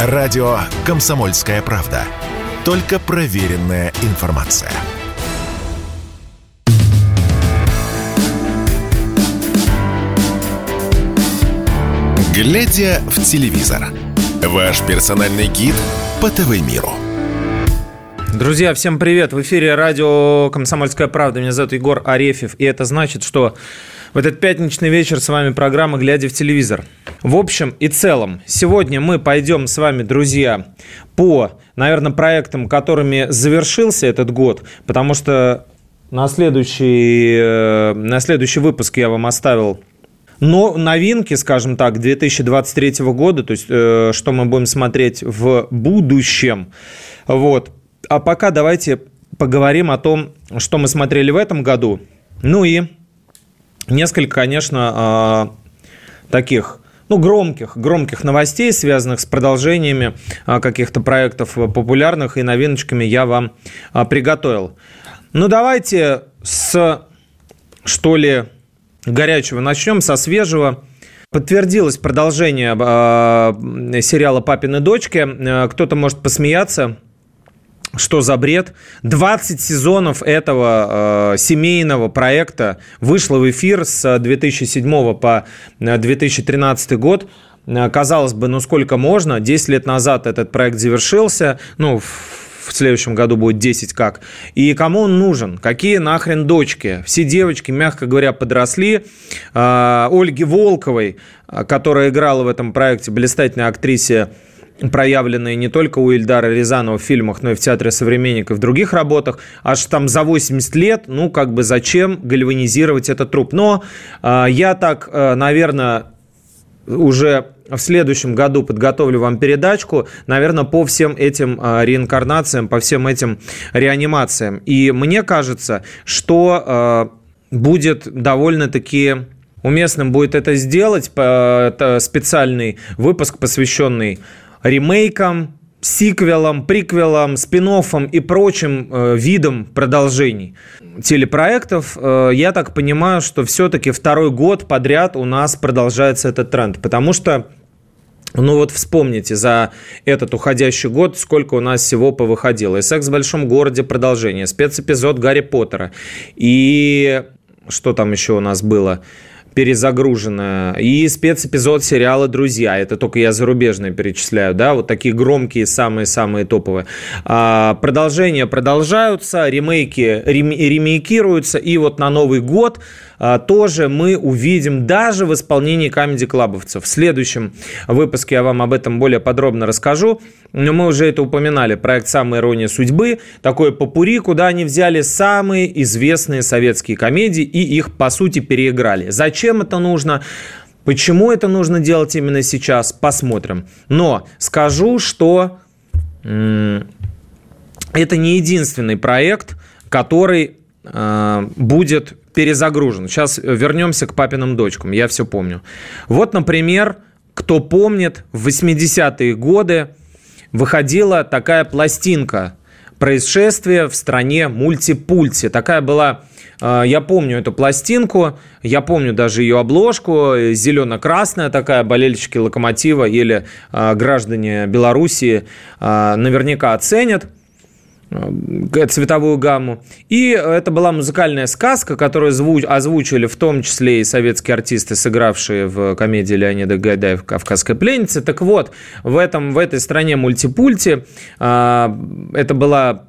Радио «Комсомольская правда». Только проверенная информация. Глядя в телевизор. Ваш персональный гид по ТВ-миру. Друзья, всем привет! В эфире радио «Комсомольская правда». Меня зовут Егор Арефьев. И это значит, что в этот пятничный вечер с вами программа «Глядя в телевизор». В общем и целом, сегодня мы пойдем с вами, друзья, по, наверное, проектам, которыми завершился этот год, потому что на следующий, э, на следующий выпуск я вам оставил но новинки, скажем так, 2023 года, то есть э, что мы будем смотреть в будущем. Вот. А пока давайте поговорим о том, что мы смотрели в этом году. Ну и несколько, конечно, э, таких ну, громких, громких новостей, связанных с продолжениями а, каких-то проектов популярных и новиночками я вам а, приготовил. Ну, давайте с, что ли, горячего начнем, со свежего. Подтвердилось продолжение э, сериала «Папины дочки». Кто-то может посмеяться, что за бред? 20 сезонов этого э, семейного проекта вышло в эфир с 2007 по 2013 год. Э, казалось бы, ну сколько можно? 10 лет назад этот проект завершился. Ну, в следующем году будет 10 как. И кому он нужен? Какие нахрен дочки? Все девочки, мягко говоря, подросли. Э, Ольги Волковой, э, которая играла в этом проекте, блистательной актрисе проявленные не только у Ильдара Рязанова в фильмах, но и в Театре современника и в других работах, аж там за 80 лет, ну, как бы зачем гальванизировать этот труп. Но э, я так, э, наверное, уже в следующем году подготовлю вам передачку, наверное, по всем этим э, реинкарнациям, по всем этим реанимациям. И мне кажется, что будет довольно-таки уместным будет это сделать, специальный выпуск, посвященный ремейкам, сиквелам, приквелам, спин и прочим э, видам продолжений телепроектов. Э, я так понимаю, что все-таки второй год подряд у нас продолжается этот тренд, потому что ну вот вспомните за этот уходящий год, сколько у нас всего повыходило. И «Секс в большом городе» продолжение, спецэпизод Гарри Поттера. И что там еще у нас было? Перезагружена. И спецэпизод сериала «Друзья». Это только я зарубежные перечисляю, да, вот такие громкие, самые-самые топовые. А, продолжения продолжаются, ремейки рем, ремейкируются, и вот на Новый год тоже мы увидим даже в исполнении камеди-клабовцев. В следующем выпуске я вам об этом более подробно расскажу. Но мы уже это упоминали. Проект «Самая ирония судьбы». Такое попури, куда они взяли самые известные советские комедии и их, по сути, переиграли. Зачем это нужно? Почему это нужно делать именно сейчас? Посмотрим. Но скажу, что это не единственный проект, который э, будет перезагружен. Сейчас вернемся к папиным дочкам, я все помню. Вот, например, кто помнит, в 80-е годы выходила такая пластинка «Происшествие в стране мультипульти». Такая была э, я помню эту пластинку, я помню даже ее обложку, зелено-красная такая, болельщики «Локомотива» или э, граждане Белоруссии э, наверняка оценят – Э, цветовую гамму. И это была музыкальная сказка, которую озвучили в том числе и советские артисты, сыгравшие в комедии Леонида Гайдая «Кавказская пленница». Так вот, в, этом, в этой стране мультипульти а, это была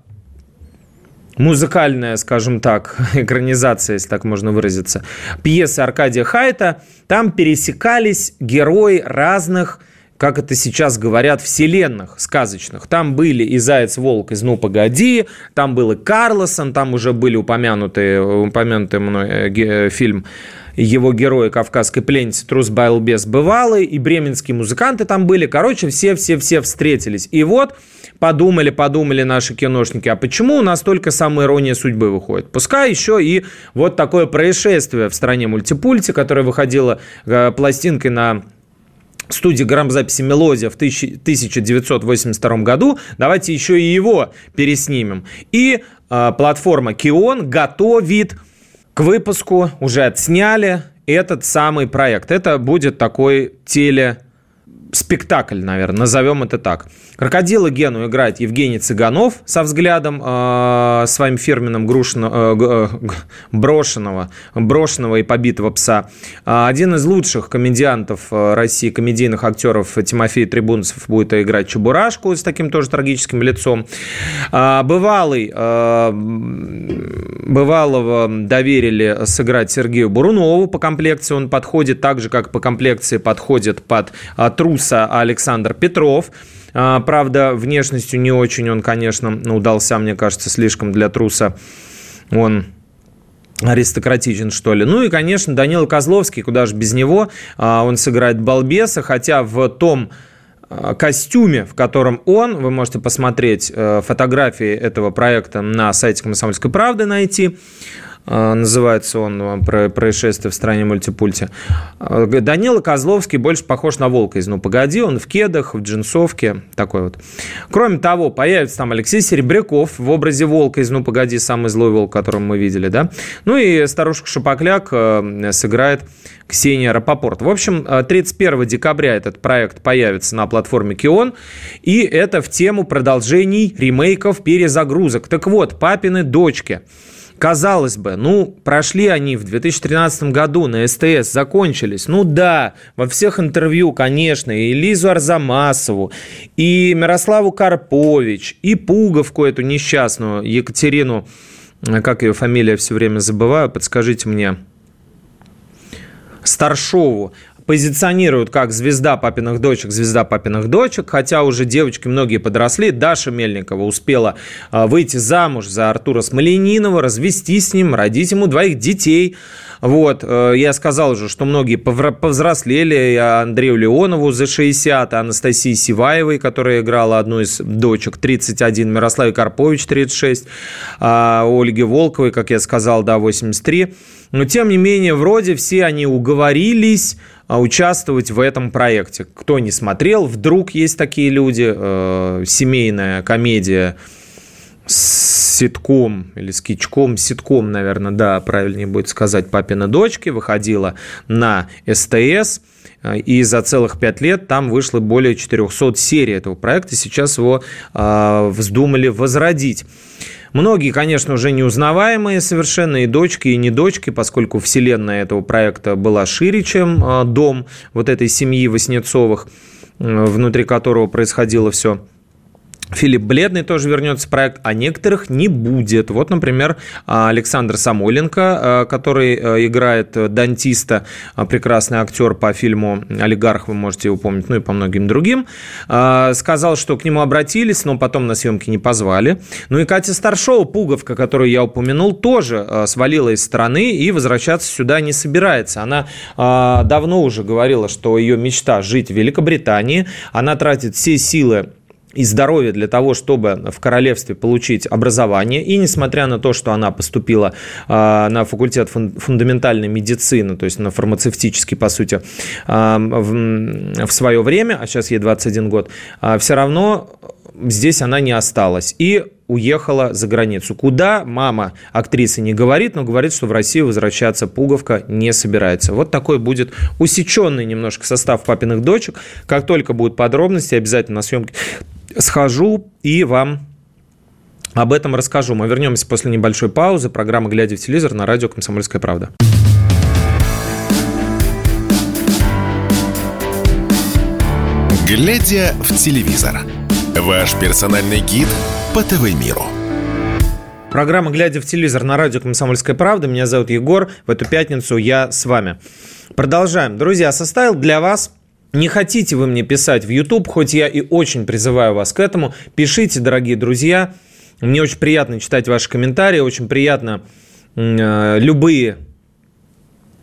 музыкальная, скажем так, экранизация, если так можно выразиться, пьесы Аркадия Хайта. Там пересекались герои разных как это сейчас говорят, вселенных сказочных. Там были и Заяц-Волк из «Ну, погоди», там был и Карлосон, там уже были упомянутые, упомянутый мной э, э, фильм его герои «Кавказской пленницы» Трус Байлбес бывалый, и бременские музыканты там были. Короче, все-все-все встретились. И вот подумали, подумали наши киношники, а почему у нас только самая ирония судьбы выходит? Пускай еще и вот такое происшествие в стране мультипульти, которое выходило э, пластинкой на студии грамзаписи «Мелодия» в 1982 году. Давайте еще и его переснимем. И э, платформа Кион готовит к выпуску, уже отсняли этот самый проект. Это будет такой теле спектакль, наверное, назовем это так. Крокодила Гену играет Евгений Цыганов со взглядом э, своим фирменным грушено, э, брошенного, брошенного и побитого пса. А один из лучших комедиантов э, России, комедийных актеров Тимофей Трибунцев будет играть Чебурашку с таким тоже трагическим лицом. А, бывалый, э, бывалого доверили сыграть Сергею Бурунову по комплекции. Он подходит так же, как по комплекции подходит под а, труса Александр Петров. А, правда, внешностью не очень он, конечно, удался, мне кажется, слишком для труса. Он аристократичен, что ли. Ну и, конечно, Данила Козловский, куда же без него. А, он сыграет балбеса, хотя в том костюме, в котором он, вы можете посмотреть э, фотографии этого проекта на сайте «Комсомольской правды» найти, а, называется он а, про происшествие в стране мультипульте. А, Данила Козловский больше похож на волка из «Ну, погоди», он в кедах, в джинсовке, такой вот. Кроме того, появится там Алексей Серебряков в образе волка из «Ну, погоди», самый злой волк, которого мы видели, да. Ну и старушка Шапокляк сыграет Ксения Рапопорт. В общем, 31 декабря этот проект появится на платформе Кион, и это в тему продолжений, ремейков, перезагрузок. Так вот, папины дочки – Казалось бы, ну, прошли они в 2013 году на СТС, закончились. Ну да, во всех интервью, конечно, и Лизу Арзамасову, и Мирославу Карпович, и Пуговку эту несчастную, Екатерину, как ее фамилия все время забываю, подскажите мне, Старшову позиционируют как звезда папиных дочек, звезда папиных дочек, хотя уже девочки многие подросли. Даша Мельникова успела а, выйти замуж за Артура Смоленинова, развестись с ним, родить ему двоих детей. Вот, э, я сказал уже, что многие повзрослели, Андрею Леонову за 60, Анастасии Сиваевой, которая играла одну из дочек, 31, Мирославе Карпович, 36, а Ольге Волковой, как я сказал, да, 83. Но, тем не менее, вроде все они уговорились участвовать в этом проекте. Кто не смотрел, вдруг есть такие люди, э, семейная комедия с ситком или скичком, ситком, наверное, да, правильнее будет сказать, папина дочки, выходила на СТС, и за целых пять лет там вышло более 400 серий этого проекта, сейчас его э, вздумали возродить. Многие, конечно, уже неузнаваемые совершенно, и дочки, и не дочки, поскольку вселенная этого проекта была шире, чем э, дом вот этой семьи Васнецовых, внутри которого происходило все Филипп Бледный тоже вернется в проект, а некоторых не будет. Вот, например, Александр Самойленко, э, который э, играет дантиста, прекрасный актер по фильму «Олигарх», вы можете его помнить, ну и по многим другим, сказал, что к нему обратились, но потом на съемки не позвали. Ну и Катя Старшова, пуговка, которую я упомянул, тоже свалила из страны и возвращаться сюда не собирается. Она давно уже говорила, что ее мечта жить в Великобритании. Она тратит все силы и здоровье для того, чтобы в королевстве получить образование. И несмотря на то, что она поступила а, на факультет фундаментальной медицины, то есть на фармацевтический, по сути, а, в свое время, а сейчас ей 21 год, а, все равно здесь она не осталась. И уехала за границу. Куда мама актрисы не говорит, но говорит, что в Россию возвращаться Пуговка не собирается. Вот такой будет усеченный немножко состав папиных дочек. Как только будут подробности, обязательно на съемке схожу и вам об этом расскажу. Мы вернемся после небольшой паузы. Программа «Глядя в телевизор» на радио «Комсомольская правда». «Глядя в телевизор» – ваш персональный гид по ТВ-миру. Программа «Глядя в телевизор» на радио «Комсомольская правда». Меня зовут Егор. В эту пятницу я с вами. Продолжаем. Друзья, составил для вас не хотите вы мне писать в YouTube, хоть я и очень призываю вас к этому, пишите, дорогие друзья. Мне очень приятно читать ваши комментарии, очень приятно э, любые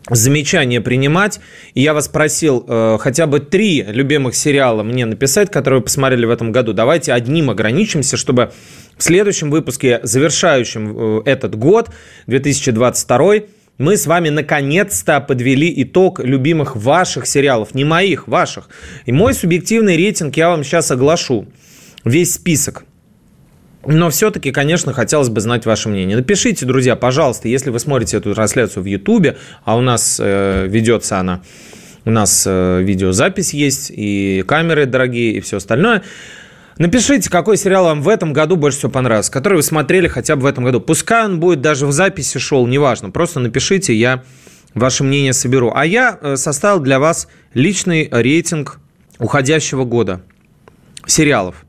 замечания принимать. И я вас просил э, хотя бы три любимых сериала мне написать, которые вы посмотрели в этом году. Давайте одним ограничимся, чтобы в следующем выпуске, завершающем э, этот год, 2022, мы с вами наконец-то подвели итог любимых ваших сериалов, не моих, ваших. И мой субъективный рейтинг я вам сейчас оглашу. Весь список. Но все-таки, конечно, хотелось бы знать ваше мнение. Напишите, друзья, пожалуйста, если вы смотрите эту трансляцию в Ютубе, а у нас э, ведется она у нас э, видеозапись есть, и камеры дорогие, и все остальное. Напишите, какой сериал вам в этом году больше всего понравился, который вы смотрели хотя бы в этом году. Пускай он будет даже в записи шел, неважно. Просто напишите, я ваше мнение соберу. А я э, составил для вас личный рейтинг уходящего года сериалов.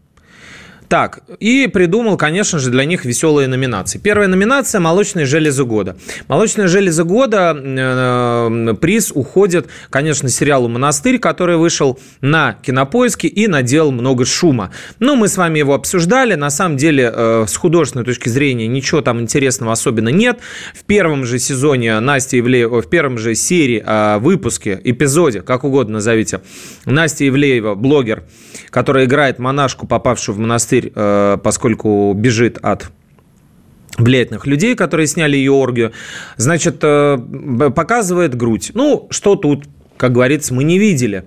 Так, и придумал, конечно же, для них веселые номинации. Первая номинация – «Молочные железы года». «Молочные железы года» э, приз уходит, конечно, сериалу «Монастырь», который вышел на Кинопоиске и наделал много шума. Ну, мы с вами его обсуждали. На самом деле, э, с художественной точки зрения, ничего там интересного особенно нет. В первом же сезоне Настя Ивлеева, в первом же серии, э, выпуске, эпизоде, как угодно назовите, Настя Ивлеева, блогер, которая играет монашку, попавшую в монастырь, э, поскольку бежит от влиятельных людей, которые сняли ее оргию, значит, э, показывает грудь. Ну, что тут, как говорится, мы не видели.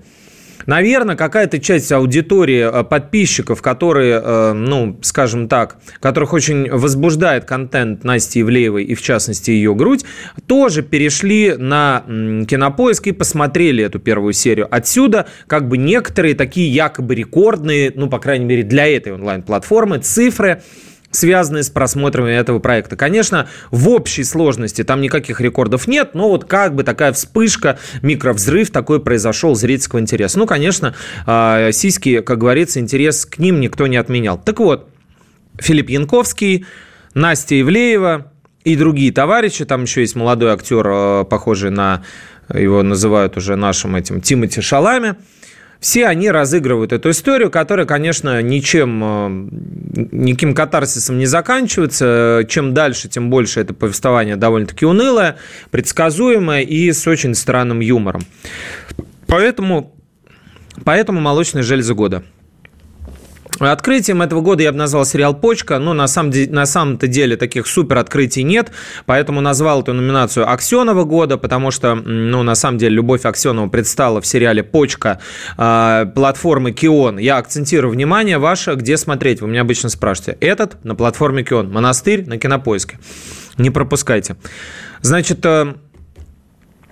Наверное, какая-то часть аудитории э, подписчиков, которые, э, ну, скажем так, которых очень возбуждает контент Насти Ивлеевой и, в частности, ее грудь, тоже перешли на кинопоиск и посмотрели эту первую серию. Отсюда как бы некоторые такие якобы рекордные, ну, по крайней мере, для этой онлайн-платформы цифры – связанные с просмотром этого проекта. Конечно, в общей сложности там никаких рекордов нет, но вот как бы такая вспышка, микровзрыв такой произошел зрительского интереса. Ну, конечно, а, сиськи, как говорится, интерес к ним никто не отменял. Так вот, Филипп Янковский, Настя Ивлеева и другие товарищи, там еще есть молодой актер, а, похожий на, его называют уже нашим этим, Тимати Шалами – все они разыгрывают эту историю, которая, конечно, ничем, э, никаким катарсисом не заканчивается. Чем дальше, тем больше это повествование довольно-таки унылое, предсказуемое и с очень странным юмором. Поэтому, поэтому «Молочные железы года». Открытием этого года я бы назвал сериал «Почка», но на, самом, на самом-то деле таких супер открытий нет, поэтому назвал эту номинацию «Аксенова года», потому что, ну, на самом деле, Любовь Аксенова предстала в сериале «Почка» э, платформы «Кион». Я акцентирую внимание ваше, где смотреть, вы меня обычно спрашиваете. Этот на платформе «Кион», «Монастырь» на Кинопоиске. Не пропускайте. Значит, э,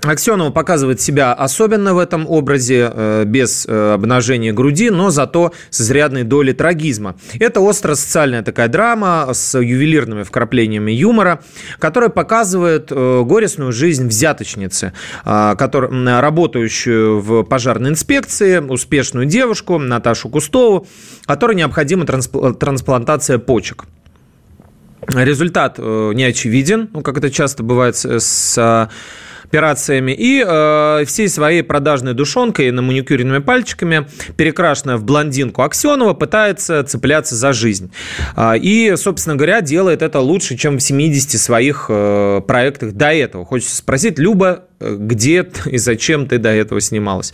Аксенова показывает себя особенно в этом образе, э, без э, обнажения груди, но зато с изрядной долей трагизма. Это остро-социальная такая драма с ювелирными вкраплениями юмора, которая показывает э, горестную жизнь взяточницы, работающую в пожарной инспекции, успешную девушку Наташу Кустову, которой необходима трансплантация почек. Результат не очевиден, ну, как это часто бывает с операциями, и э, всей своей продажной душонкой на маникюренными пальчиками, перекрашенная в блондинку Аксенова, пытается цепляться за жизнь. Э, и, собственно говоря, делает это лучше, чем в 70 своих э, проектах до этого. Хочется спросить, Люба, э, где и зачем ты до этого снималась?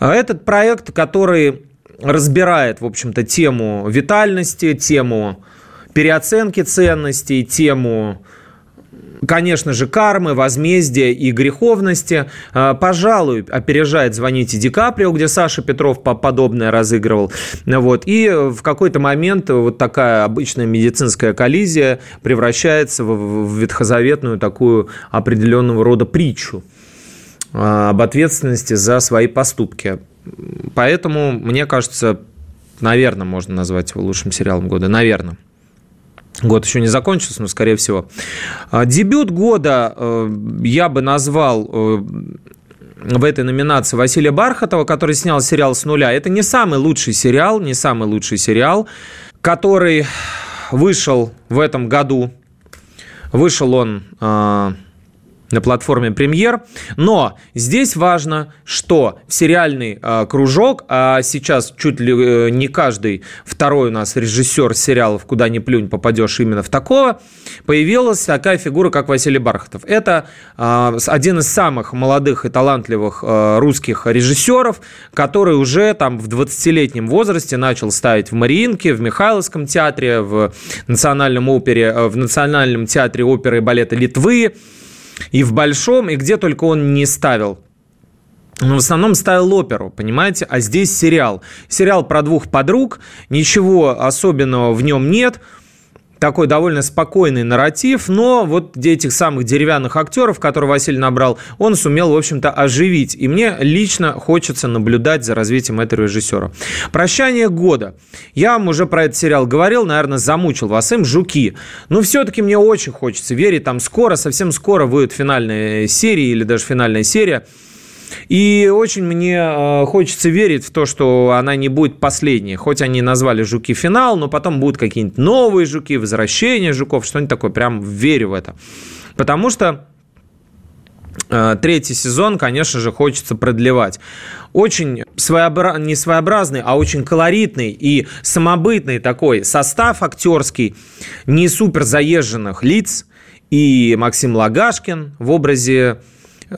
Э, этот проект, который разбирает, в общем-то, тему витальности, тему переоценки ценностей, тему конечно же, кармы, возмездия и греховности. А, пожалуй, опережает «Звоните Ди Каприо», где Саша Петров подобное разыгрывал. Вот. И в какой-то момент вот такая обычная медицинская коллизия превращается в ветхозаветную такую определенного рода притчу а, об ответственности за свои поступки. Поэтому, мне кажется, наверное, можно назвать его лучшим сериалом года. Наверное. Год еще не закончился, но скорее всего. А, дебют года э, я бы назвал э, в этой номинации Василия Бархатова, который снял сериал с нуля. Это не самый лучший сериал, не самый лучший сериал, который вышел в этом году. Вышел он а, на платформе премьер. Но здесь важно, что в сериальный э, кружок, а сейчас чуть ли э, не каждый второй у нас режиссер сериалов «Куда ни плюнь» попадешь именно в такого, появилась такая фигура, как Василий Бархатов. Это э, один из самых молодых и талантливых э, русских режиссеров, который уже там в 20-летнем возрасте начал ставить в Мариинке, в Михайловском театре, в Национальном опере, э, в Национальном театре оперы и балета Литвы, и в большом, и где только он не ставил. Но в основном ставил оперу, понимаете? А здесь сериал. Сериал про двух подруг, ничего особенного в нем нет – такой довольно спокойный нарратив, но вот этих самых деревянных актеров, которые Василий набрал, он сумел, в общем-то, оживить. И мне лично хочется наблюдать за развитием этого режиссера. «Прощание года». Я вам уже про этот сериал говорил, наверное, замучил вас им «Жуки». Но все-таки мне очень хочется верить, там скоро, совсем скоро выйдет финальная серия или даже финальная серия – и очень мне э, хочется верить в то, что она не будет последней. Хоть они назвали «Жуки» финал, но потом будут какие-нибудь новые «Жуки», возвращение «Жуков», что-нибудь такое. Прям верю в это. Потому что э, третий сезон, конечно же, хочется продлевать. Очень своеобра... не своеобразный, а очень колоритный и самобытный такой состав актерский, не супер заезженных лиц. И Максим Лагашкин в образе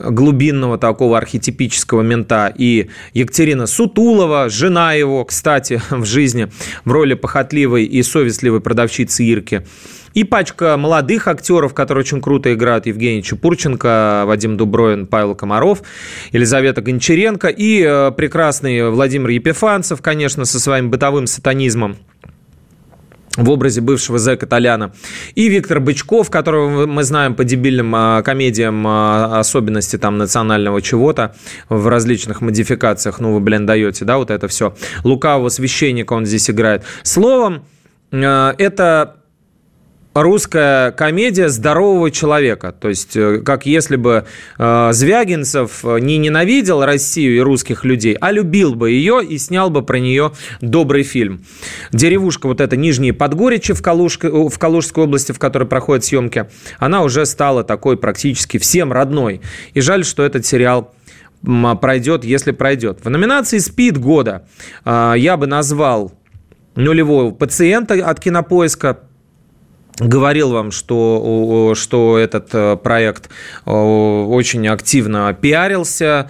глубинного такого архетипического мента, и Екатерина Сутулова, жена его, кстати, в жизни, в роли похотливой и совестливой продавщицы Ирки. И пачка молодых актеров, которые очень круто играют. Евгений Чепурченко, Вадим Дубровин, Павел Комаров, Елизавета Гончаренко и э, прекрасный Владимир Епифанцев, конечно, со своим бытовым сатанизмом в образе бывшего зэка Толяна. И Виктор Бычков, которого мы знаем по дебильным а, комедиям а, особенности там национального чего-то в различных модификациях. Ну, вы, блин, даете, да, вот это все. Лукавого священника он здесь играет. Словом, а, это русская комедия здорового человека. То есть, э, как если бы э, Звягинцев не ненавидел Россию и русских людей, а любил бы ее и снял бы про нее добрый фильм. Деревушка вот эта Нижние Подгоричи в, Калужской, в Калужской области, в которой проходят съемки, она уже стала такой практически всем родной. И жаль, что этот сериал пройдет, если пройдет. В номинации «Спид года» э, я бы назвал нулевого пациента от кинопоиска говорил вам, что, что этот э, проект очень активно пиарился.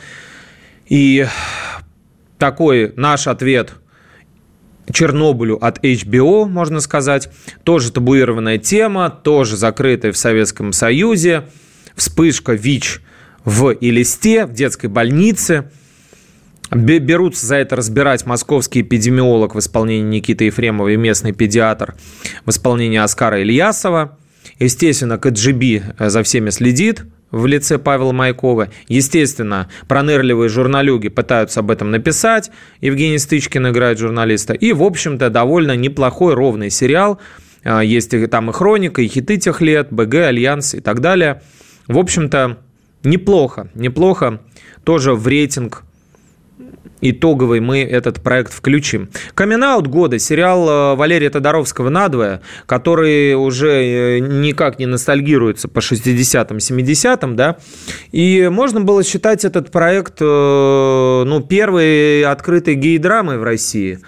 И такой наш ответ Чернобылю от HBO, можно сказать. Тоже табуированная тема, тоже закрытая в Советском Союзе. Вспышка ВИЧ в Илисте, в детской больнице – Берутся за это разбирать московский эпидемиолог в исполнении Никиты Ефремова и местный педиатр в исполнении Оскара Ильясова. Естественно, КГБ э, за всеми следит в лице Павла Майкова. Естественно, пронырливые журналюги пытаются об этом написать. Евгений Стычкин играет журналиста. И, в общем-то, довольно неплохой, ровный сериал. Э, есть там и хроника, и хиты тех лет, БГ, Альянс и так далее. В общем-то, неплохо, неплохо. Тоже в рейтинг итоговый мы этот проект включим. камин года, сериал э, Валерия Тодоровского «Надвое», который уже э, никак не ностальгируется по 60-м, 70-м, да, и можно было считать этот проект, э, ну, первой открытой гей-драмой в России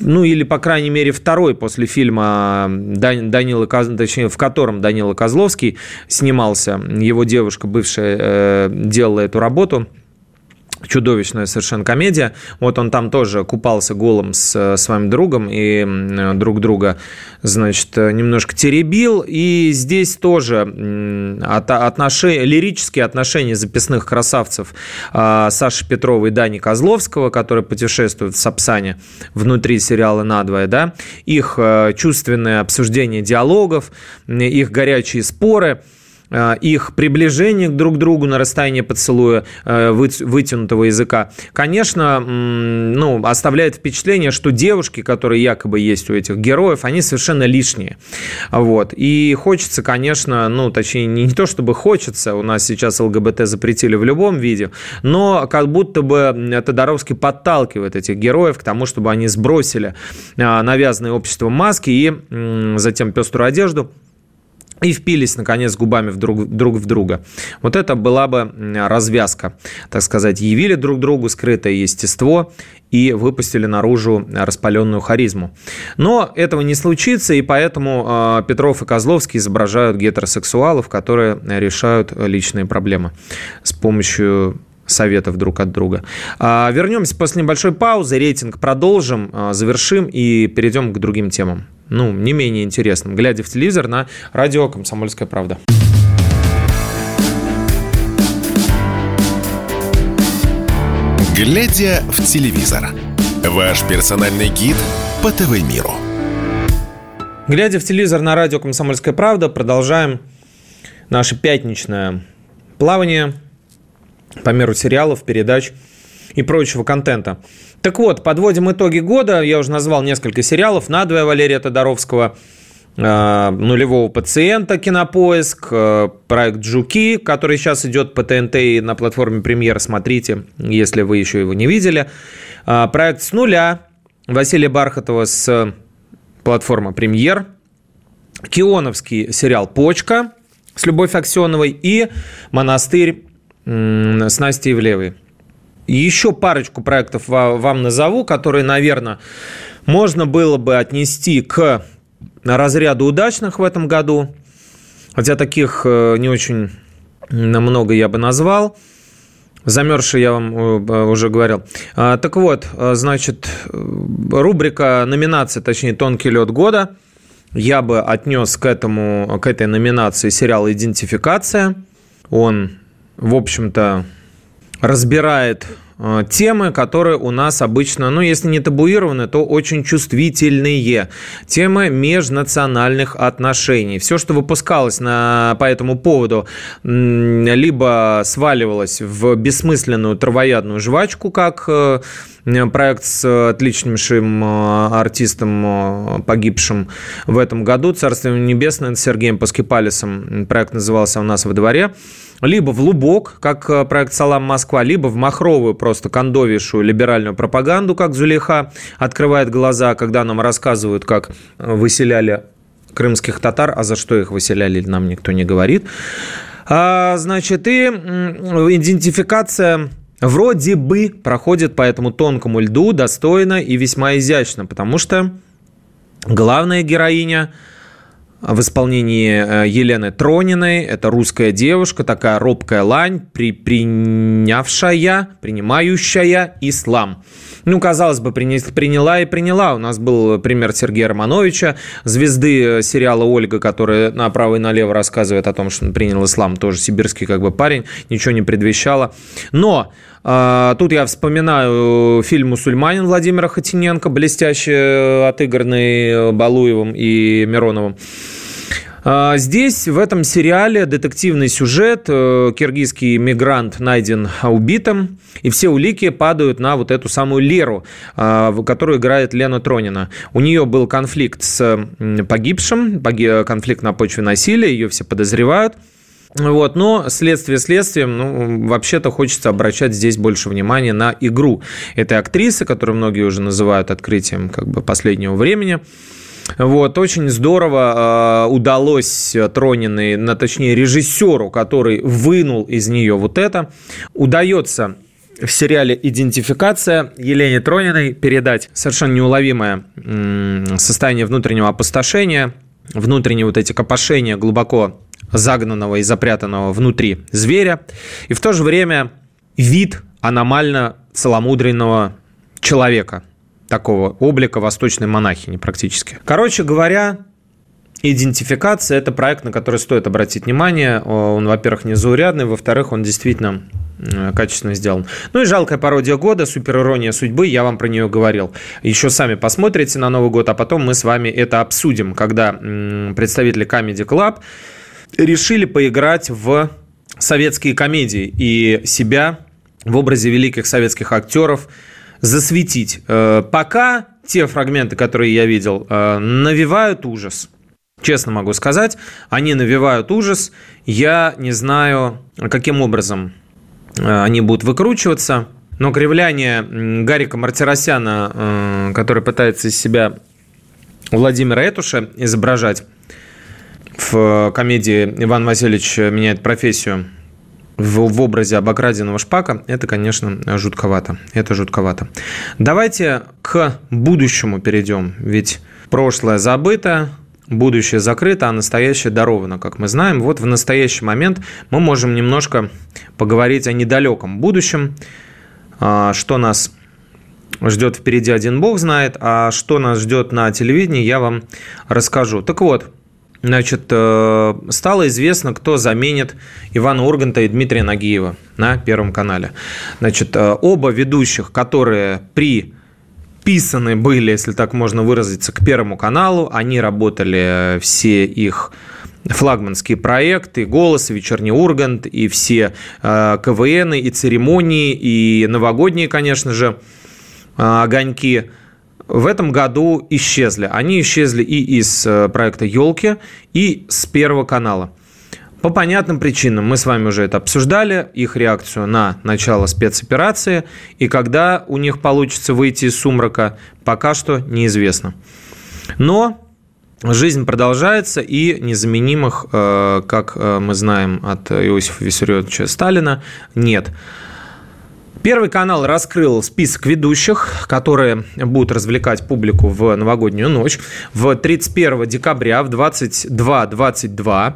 ну или, по крайней мере, второй после фильма Данила, точнее, в котором Данила Козловский снимался. Его девушка бывшая делала эту работу – чудовищная совершенно комедия. Вот он там тоже купался голым с своим другом и друг друга, значит, немножко теребил. И здесь тоже отношения, лирические отношения записных красавцев а, Саши Петрова и Дани Козловского, которые путешествуют в Сапсане внутри сериала «Надвое», да, их чувственное обсуждение диалогов, их горячие споры – Э, их приближение друг к другу на расстояние поцелуя э, вытянутого языка, конечно, ну, оставляет впечатление, что девушки, которые якобы есть у этих героев, они совершенно лишние. Вот. И хочется, конечно, ну, точнее, не то чтобы хочется, у нас сейчас ЛГБТ запретили в любом виде, но как будто бы Тодоровский подталкивает этих героев к тому, чтобы они сбросили э, навязанные обществом маски и затем пеструю одежду и впились, наконец, губами в друг, друг в друга. Вот это была бы развязка, так сказать. Явили друг другу скрытое естество и выпустили наружу распаленную харизму. Но этого не случится, и поэтому а, Петров и Козловский изображают гетеросексуалов, которые решают личные проблемы с помощью советов друг от друга. А, вернемся после небольшой паузы, рейтинг продолжим, а, завершим и перейдем к другим темам ну, не менее интересным, глядя в телевизор на радио «Комсомольская правда». Глядя в телевизор. Ваш персональный гид по ТВ-миру. Глядя в телевизор на радио «Комсомольская правда», продолжаем наше пятничное плавание по миру сериалов, передач и прочего контента. Так вот, подводим итоги года. Я уже назвал несколько сериалов. «Надвое» Валерия Тодоровского, э, «Нулевого пациента», «Кинопоиск», э, проект «Жуки», который сейчас идет по ТНТ и на платформе «Премьер». Смотрите, если вы еще его не видели. Э, проект «С нуля» Василия Бархатова с платформа «Премьер», Кионовский сериал «Почка» с Любовь Аксеновой и «Монастырь» с Настей Ивлевой. Еще парочку проектов вам назову, которые, наверное, можно было бы отнести к разряду удачных в этом году. Хотя таких э, не очень много я бы назвал. Замерзший я вам э, уже говорил. А, так вот, э, значит, рубрика номинации, точнее, «Тонкий лед года». Я бы отнес к, этому, к этой номинации сериал «Идентификация». Он, в общем-то, разбирает Э, темы, которые у нас обычно, ну, если не табуированы, то очень чувствительные. Темы межнациональных отношений. Все, что выпускалось на, по этому поводу, либо сваливалось в бессмысленную травоядную жвачку, как э, проект с отличнейшим э, артистом, погибшим в этом году, Царство Небесное, Сергеем Паскипалисом. Проект назывался «У нас во дворе» либо в Лубок, как э, проект «Салам Москва», либо в махровую просто кондовейшую либеральную пропаганду, как Зулейха открывает глаза, когда нам рассказывают, как выселяли крымских татар, а за что их выселяли, нам никто не говорит. А, значит, и идентификация вроде бы проходит по этому тонкому льду достойно и весьма изящно, потому что главная героиня – в исполнении э, Елены Трониной. Это русская девушка, такая робкая лань, при, принявшая, принимающая ислам. Ну, казалось бы, приняла и приняла. У нас был пример Сергея Романовича, звезды сериала «Ольга», которая направо и налево рассказывает о том, что он принял ислам, тоже сибирский как бы парень, ничего не предвещало. Но Тут я вспоминаю фильм «Мусульманин» Владимира Хотиненко, блестяще отыгранный Балуевым и Мироновым. А, здесь, в этом сериале, детективный сюжет. Э, киргизский мигрант найден убитым, и все улики падают на вот эту самую Леру, а, которую играет Лена Тронина. У нее был конфликт с погибшим, конфликт на почве насилия, ее все подозревают. Вот, но следствие следствием, ну, вообще-то хочется обращать здесь больше внимания на игру этой актрисы, которую многие уже называют открытием как бы последнего времени. Вот, очень здорово э, удалось Трониной, на, точнее, режиссеру, который вынул из нее вот это, удается в сериале «Идентификация» Елене Трониной передать совершенно неуловимое состояние внутреннего опустошения, внутренние вот эти копошения глубоко загнанного и запрятанного внутри зверя, и в то же время вид аномально целомудренного человека – такого облика восточной монахини практически. Короче говоря, идентификация – это проект, на который стоит обратить внимание. Он, во-первых, незаурядный, во-вторых, он действительно качественно сделан. Ну и жалкая пародия года, суперирония судьбы, я вам про нее говорил. Еще сами посмотрите на Новый год, а потом мы с вами это обсудим, когда представители Comedy Club решили поиграть в советские комедии и себя в образе великих советских актеров – засветить. Э, пока те фрагменты, которые я видел, э, навевают ужас. Честно могу сказать, они навевают ужас. Я не знаю, каким образом э, они будут выкручиваться. Но кривляние Гарика Мартиросяна, который пытается из себя Владимира Этуша изображать в комедии «Иван Васильевич меняет профессию», в, в образе обокраденного шпака, это, конечно, жутковато. Это жутковато. Давайте к будущему перейдем. Ведь прошлое забыто, будущее закрыто, а настоящее даровано, как мы знаем. Вот в настоящий момент мы можем немножко поговорить о недалеком будущем, а, что нас ждет впереди один бог знает, а что нас ждет на телевидении, я вам расскажу. Так вот, Значит, э, стало известно, кто заменит Ивана Урганта и Дмитрия Нагиева на Первом канале. Значит, э, оба ведущих, которые при приписаны были, если так можно выразиться, к Первому каналу. Они работали, все их флагманские проекты, «Голос», «Вечерний Ургант», и все э, КВН, и церемонии, и новогодние, конечно же, э, огоньки в этом году исчезли. Они исчезли и из э, проекта «Елки», и с Первого канала. По понятным причинам мы с вами уже это обсуждали, их реакцию на начало спецоперации, и когда у них получится выйти из сумрака, пока что неизвестно. Но Жизнь продолжается, и незаменимых, э, как э, мы знаем от Иосифа Виссарионовича Сталина, нет. Первый канал раскрыл список ведущих, которые будут развлекать публику в новогоднюю ночь. В 31 декабря в 22.22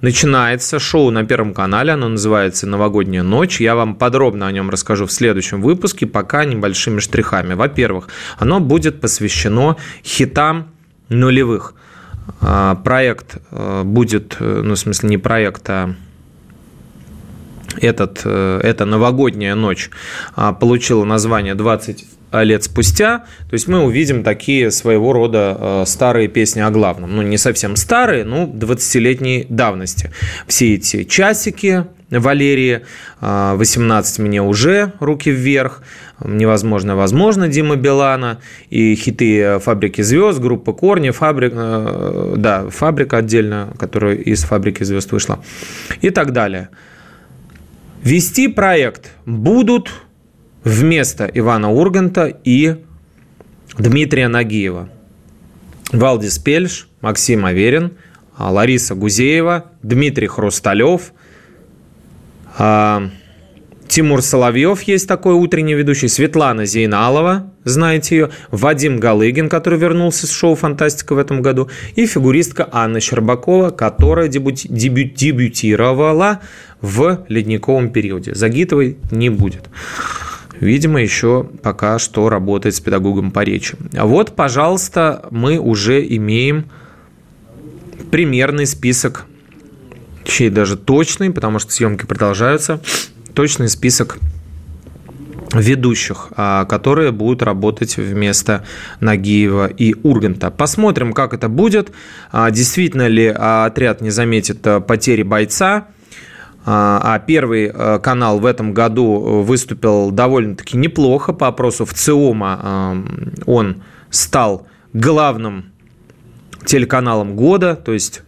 начинается шоу на Первом канале. Оно называется «Новогодняя ночь». Я вам подробно о нем расскажу в следующем выпуске, пока небольшими штрихами. Во-первых, оно будет посвящено хитам нулевых – а, проект э, будет, э, ну, в смысле, не проект, а этот, э, эта новогодняя ночь а, получила название 20 лет спустя, то есть мы увидим такие своего рода старые песни о главном. Ну, не совсем старые, но 20-летней давности. Все эти часики, Валерии, 18 мне уже, руки вверх, невозможно, возможно Дима Билана и хиты «Фабрики звезд», группа «Корни», фабрик, э, да, «Фабрика» отдельно, которая из «Фабрики звезд» вышла и так далее. Вести проект будут вместо Ивана Урганта и Дмитрия Нагиева. Валдис Пельш, Максим Аверин, Лариса Гузеева, Дмитрий Хрусталев – а, Тимур Соловьев есть такой утренний ведущий, Светлана Зейналова, знаете ее, Вадим Галыгин, который вернулся с шоу «Фантастика» в этом году, и фигуристка Анна Щербакова, которая дебют, дебют, дебютировала в ледниковом периоде. Загитовой не будет. Видимо, еще пока что работает с педагогом по речи. А вот, пожалуйста, мы уже имеем примерный список чей даже точный, потому что съемки продолжаются, точный список ведущих, а, которые будут работать вместо Нагиева и Урганта. Посмотрим, как это будет. А, действительно ли отряд не заметит потери бойца. А первый канал в этом году выступил довольно-таки неплохо. По опросу в ЦИОМа он стал главным телеканалом года, то есть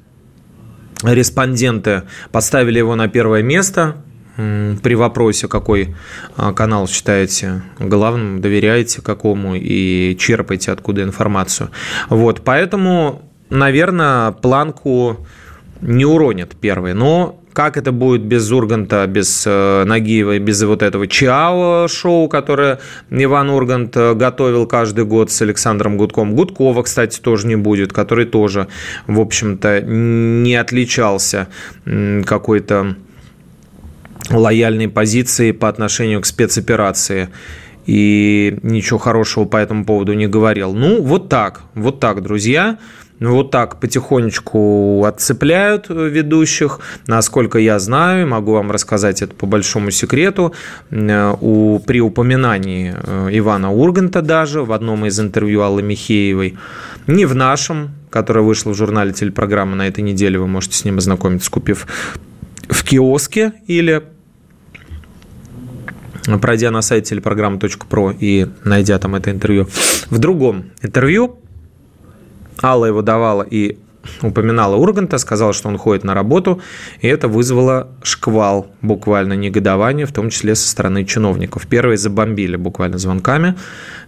респонденты поставили его на первое место при вопросе, какой а, канал считаете главным, доверяете какому и черпаете откуда информацию. Вот, поэтому, наверное, планку не уронят первый. Но как это будет без Урганта, без э, Нагиева, без вот этого Чао шоу, которое Иван Ургант э, готовил каждый год с Александром Гудком. Гудкова, кстати, тоже не будет, который тоже, в общем-то, не отличался какой-то лояльной позицией по отношению к спецоперации и ничего хорошего по этому поводу не говорил. Ну, вот так, вот так, друзья. Ну, вот так потихонечку отцепляют ведущих. Насколько я знаю, могу вам рассказать это по большому секрету, э, у, при упоминании э, Ивана Урганта даже в одном из интервью Аллы Михеевой, не в нашем, которое вышло в журнале телепрограммы на этой неделе, вы можете с ним ознакомиться, купив в киоске или пройдя на сайт телепрограммы.про и найдя там это интервью. В другом интервью Алла его давала и упоминала Урганта, сказала, что он ходит на работу, и это вызвало шквал, буквально негодование, в том числе со стороны чиновников. Первые забомбили буквально звонками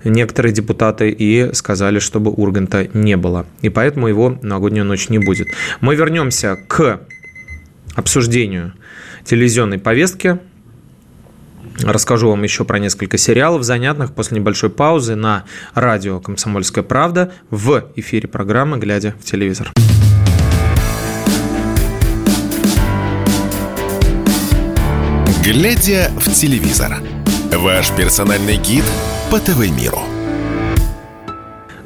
некоторые депутаты и сказали, чтобы Урганта не было. И поэтому его новогоднюю ночь не будет. Мы вернемся к обсуждению телевизионной повестки Расскажу вам еще про несколько сериалов занятных после небольшой паузы на радио «Комсомольская правда» в эфире программы «Глядя в телевизор». «Глядя в телевизор» – ваш персональный гид по ТВ-миру.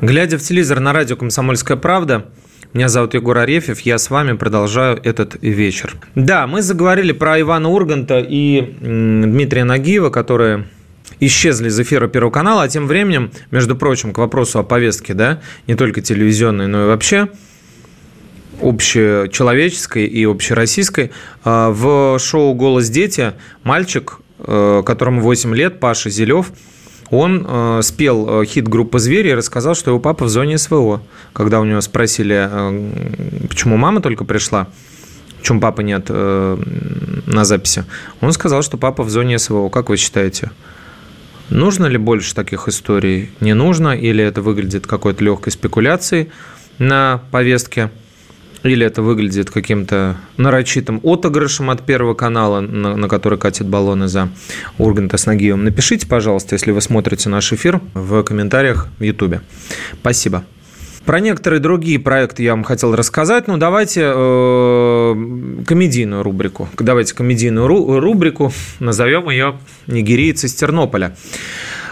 «Глядя в телевизор» на радио «Комсомольская правда» Меня зовут Егор Арефьев, я с вами продолжаю этот вечер. Да, мы заговорили про Ивана Урганта и Дмитрия Нагиева, которые исчезли из эфира Первого канала, а тем временем, между прочим, к вопросу о повестке, да, не только телевизионной, но и вообще общечеловеческой и общероссийской, а, в шоу «Голос дети» мальчик, э, которому 8 лет, Паша Зелев, он э, спел э, хит группы «Звери» и рассказал, что его папа в зоне СВО. Когда у него спросили, почему мама только пришла, чем папы нет на записи, он сказал, что папа в зоне СВО. Как вы считаете? Нужно ли больше таких историй? Не нужно? Или это выглядит какой-то легкой спекуляцией на повестке? Или это выглядит каким-то нарочитым отыгрышем от Первого канала, на, на который катят баллоны за Урганта с Нагиевым. Напишите, пожалуйста, если вы смотрите наш эфир в комментариях в Ютубе. Спасибо. Про некоторые другие проекты я вам хотел рассказать. Ну, давайте э, комедийную рубрику. Давайте комедийную ру- рубрику. Назовем ее «Нигерийцы из Тернополя».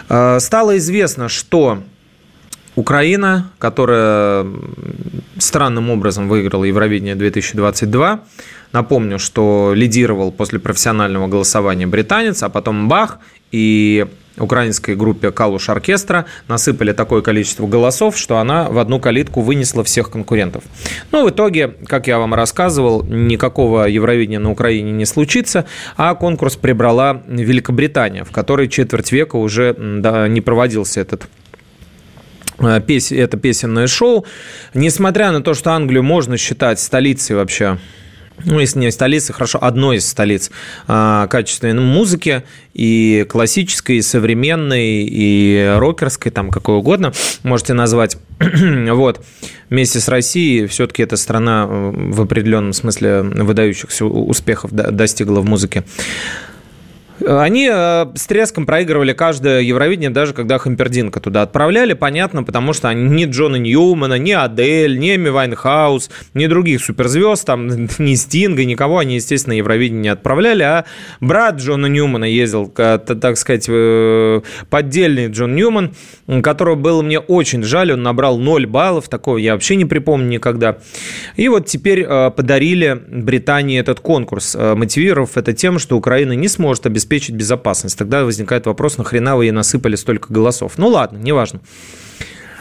Э, стало известно, что Украина, которая странным образом выиграла Евровидение 2022. Напомню, что лидировал после профессионального голосования британец, а потом бах, и украинской группе «Калуш Оркестра» насыпали такое количество голосов, что она в одну калитку вынесла всех конкурентов. Но в итоге, как я вам рассказывал, никакого Евровидения на Украине не случится, а конкурс прибрала Великобритания, в которой четверть века уже да, не проводился этот Э, это песенное шоу. Несмотря на то, что Англию можно считать столицей вообще ну, если не столицей, хорошо, одной из столиц э, качественной музыки, и классической, и современной, и рокерской, там какой угодно, можете назвать. вот. Вместе с Россией все-таки эта страна э, в определенном смысле выдающихся успехов достигла в музыке. Они э, с треском проигрывали каждое Евровидение, даже когда Хампердинка туда отправляли, понятно, потому что они ни Джона Ньюмана, ни Адель, ни Эми Вайнхаус, ни других суперзвезд, там, ни Стинга, никого они, естественно, Евровидение не отправляли, а брат Джона Ньюмана ездил, так сказать, э, поддельный Джон Ньюман, которого было мне очень жаль, он набрал 0 баллов, такого я вообще не припомню никогда. И вот теперь э, подарили Британии этот конкурс, мотивировав это тем, что Украина не сможет обеспечить обеспечить безопасность. Тогда возникает вопрос, нахрена вы ей насыпали столько голосов? Ну ладно, неважно.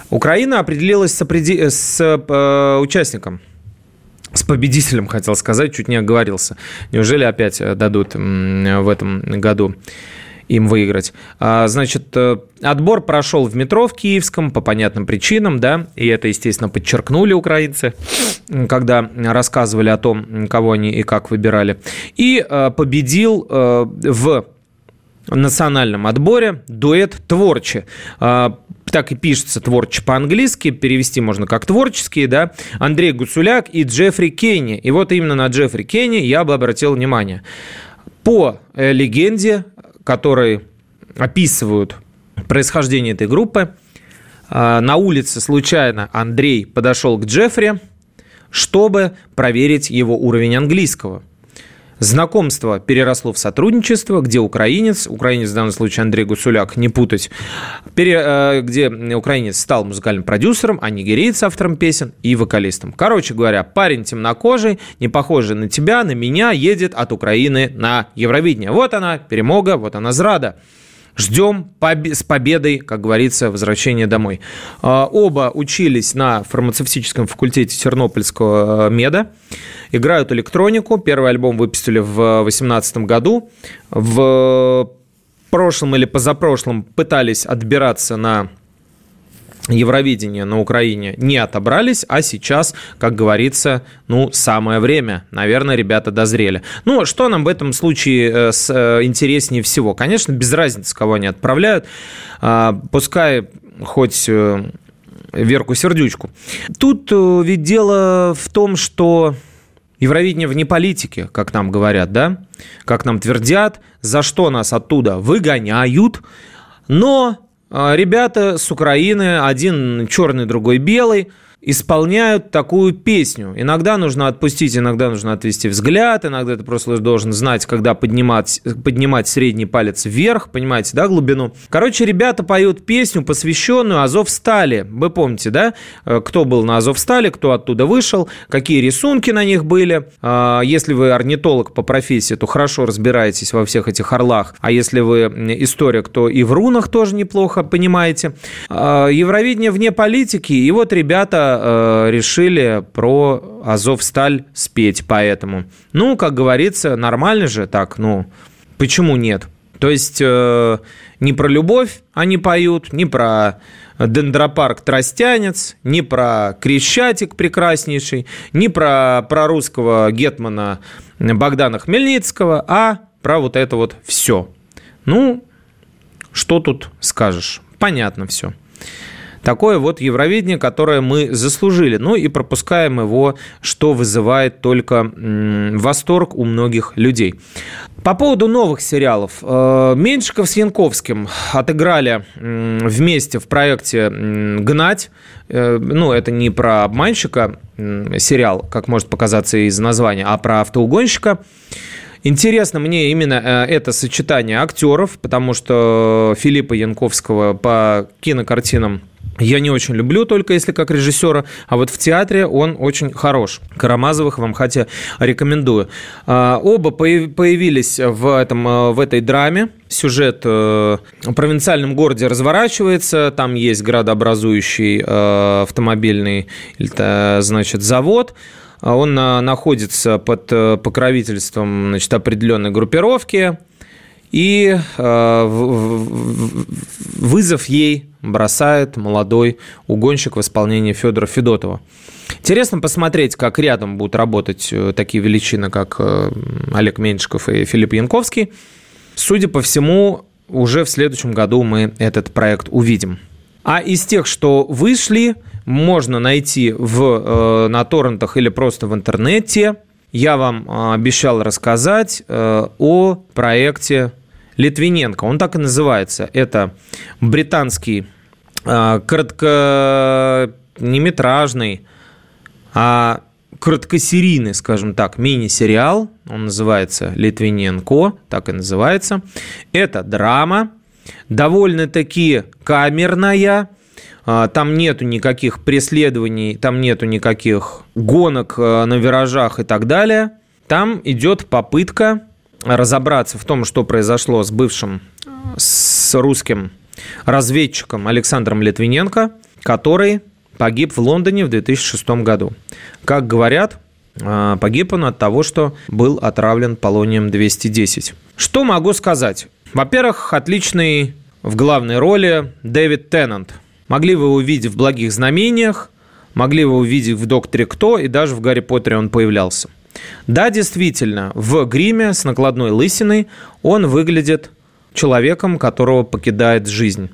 Украина определилась с, определ... с э, участником с победителем, хотел сказать, чуть не оговорился. Неужели опять э, дадут в этом году им выиграть. А, значит, э, отбор прошел в метро в Киевском по понятным причинам, да, и это, естественно, подчеркнули украинцы, когда рассказывали о том, кого они и как выбирали. И э, победил э, в национальном отборе дуэт «Творче». Так и пишется «Творче» по-английски, перевести можно как «творческие», да, Андрей Гуцуляк и Джеффри Кенни. И вот именно на Джеффри Кенни я бы обратил внимание. По легенде которые описывают происхождение этой группы. А, на улице случайно Андрей подошел к Джеффри, чтобы проверить его уровень английского – Знакомство переросло в сотрудничество, где украинец, украинец в данном случае Андрей Гусуляк, не путать, пере, э, где украинец стал музыкальным продюсером, а нигерийец автором песен и вокалистом. Короче говоря, парень темнокожий, не похожий на тебя, на меня, едет от Украины на Евровидение. Вот она, перемога, вот она зрада. Ждем с победой, как говорится, возвращения домой. А, оба учились на фармацевтическом факультете Тернопольского э, меда, играют электронику. Первый альбом выпустили в 2018 году. В прошлом или позапрошлом пытались отбираться на Евровидение на Украине не отобрались, а сейчас, как говорится, ну, самое время. Наверное, ребята дозрели. Ну, что нам в этом случае э, э, интереснее всего? Конечно, без разницы, кого они отправляют. А, пускай хоть э, Верку Сердючку. Тут ведь дело в том, что Евровидение вне политики, как нам говорят, да? Как нам твердят, за что нас оттуда выгоняют. Но а, ребята с Украины, один черный, другой белый, исполняют такую песню. Иногда нужно отпустить, иногда нужно отвести взгляд, иногда ты просто должен знать, когда поднимать, поднимать средний палец вверх, понимаете, да, глубину. Короче, ребята поют песню, посвященную Азовстали. Вы помните, да, э, кто был на Азовстале, кто оттуда вышел, какие рисунки на них были. А, если вы орнитолог по профессии, то хорошо разбираетесь во всех этих орлах. А если вы историк, то и в рунах тоже неплохо понимаете. А, Евровидение вне политики, и вот ребята э, решили про Азовсталь спеть поэтому. Ну, как говорится, нормально же так, ну, почему нет? То есть э, не про любовь они поют, не про дендропарк Тростянец, не про Крещатик прекраснейший, не про, про русского гетмана Богдана Хмельницкого, а про вот это вот все. Ну, что тут скажешь? Понятно все. Такое вот Евровидение, которое мы заслужили. Ну и пропускаем его, что вызывает только восторг у многих людей. По поводу новых сериалов. Э, Меньшиков с Янковским отыграли вместе в проекте «Гнать». Э, ну, это не про обманщика сериал, как может показаться из названия, а про автоугонщика. Интересно мне именно э, это сочетание актеров, потому что Филиппа Янковского по кинокартинам я не очень люблю, только если как режиссера, а вот в театре он очень хорош. Карамазовых вам хотя рекомендую. А, оба появились в, этом, э, в этой драме. Сюжет э, в провинциальном городе разворачивается, там есть градообразующий э, автомобильный значит, завод, он находится под покровительством значит, определенной группировки, и вызов ей бросает молодой угонщик в исполнении Федора Федотова. Интересно посмотреть, как рядом будут работать э, такие величины, как э, Олег Меньшиков и Филипп Янковский. Судя по всему, уже в следующем году мы этот проект увидим. А из тех, что вышли, можно найти в, э, на торрентах или просто в интернете. Я вам обещал рассказать о проекте Литвиненко. Он так и называется. Это британский э, коротко а краткосерийный, скажем так, мини-сериал. Он называется «Литвиненко», так и называется. Это драма, довольно-таки камерная, а, там нету никаких преследований, там нету никаких гонок э, на виражах и так далее. Там идет попытка разобраться в том, что произошло с бывшим, с русским разведчиком Александром Литвиненко, который погиб в Лондоне в 2006 году. Как говорят, а, погиб он от того, что был отравлен полонием-210. Что могу сказать? Во-первых, отличный в главной роли Дэвид Теннант. Могли вы увидеть в «Благих знамениях», могли вы увидеть в «Докторе Кто», и даже в «Гарри Поттере» он появлялся – да, действительно, в гриме с накладной лысиной он выглядит человеком, которого покидает жизнь.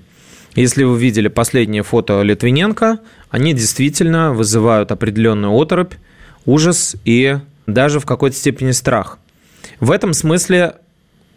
Если вы видели последнее фото Литвиненко, они действительно вызывают определенную оторопь, ужас и даже в какой-то степени страх. В этом смысле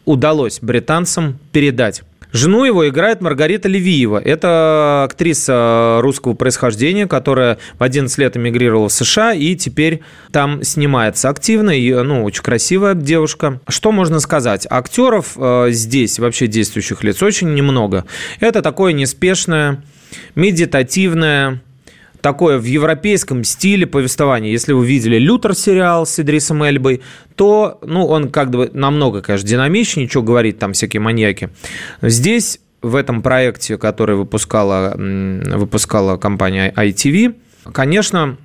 удалось британцам передать Жену его играет Маргарита Левиева. Это актриса русского происхождения, которая в 11 лет эмигрировала в США и теперь там снимается активно. И, ну, очень красивая девушка. Что можно сказать? Актеров э, здесь, вообще действующих лиц, очень немного. Это такое неспешное, медитативное, такое в европейском стиле повествования. Если вы видели «Лютер» сериал с Идрисом Эльбой, то ну, он как бы намного, конечно, динамичнее, ничего говорит там всякие маньяки. Здесь в этом проекте, который выпускала, выпускала компания ITV, конечно,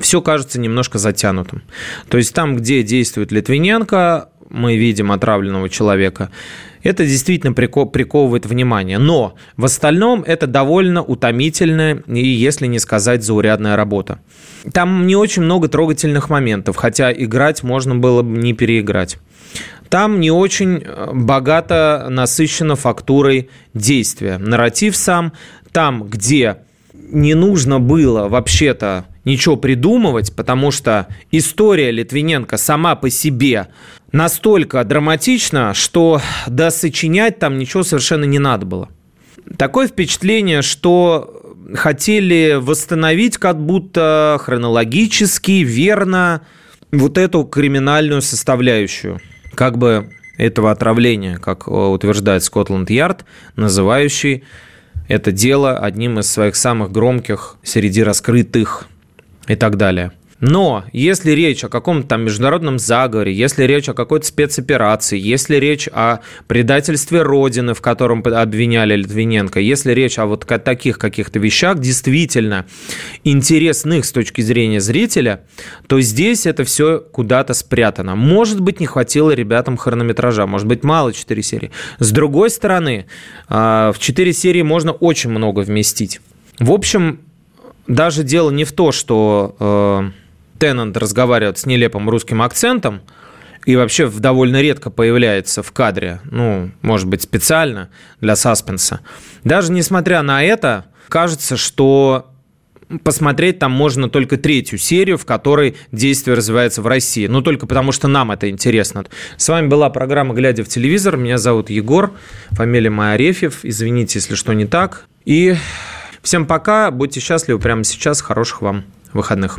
все кажется немножко затянутым. То есть там, где действует Литвиненко, мы видим отравленного человека, это действительно приковывает внимание. Но в остальном это довольно утомительная и, если не сказать, заурядная работа. Там не очень много трогательных моментов, хотя играть можно было бы не переиграть. Там не очень э, богато насыщена фактурой действия. Нарратив сам, там, где не нужно было вообще-то ничего придумывать, потому что история Литвиненко сама по себе настолько драматична, что досочинять там ничего совершенно не надо было. Такое впечатление, что хотели восстановить как будто хронологически, верно вот эту криминальную составляющую. Как бы этого отравления, как утверждает Скотланд-Ярд, называющий это дело одним из своих самых громких среди раскрытых и так далее – но если речь о каком-то там международном заговоре, если речь о какой-то спецоперации, если речь о предательстве Родины, в котором обвиняли Литвиненко, если речь о вот таких каких-то вещах, действительно интересных с точки зрения зрителя, то здесь это все куда-то спрятано. Может быть, не хватило ребятам хронометража, может быть, мало 4 серии. С другой стороны, а, в 4 серии можно очень много вместить. В общем, даже дело не в то, что э, Теннант разговаривает с нелепым русским акцентом и вообще довольно редко появляется в кадре, ну, может быть, специально для саспенса. Даже несмотря на это, кажется, что посмотреть там можно только третью серию, в которой действие развивается в России. Ну, только потому, что нам это интересно. С вами была программа «Глядя в телевизор». Меня зовут Егор, фамилия моя Арефьев. Извините, если что не так. И всем пока, будьте счастливы прямо сейчас. Хороших вам выходных.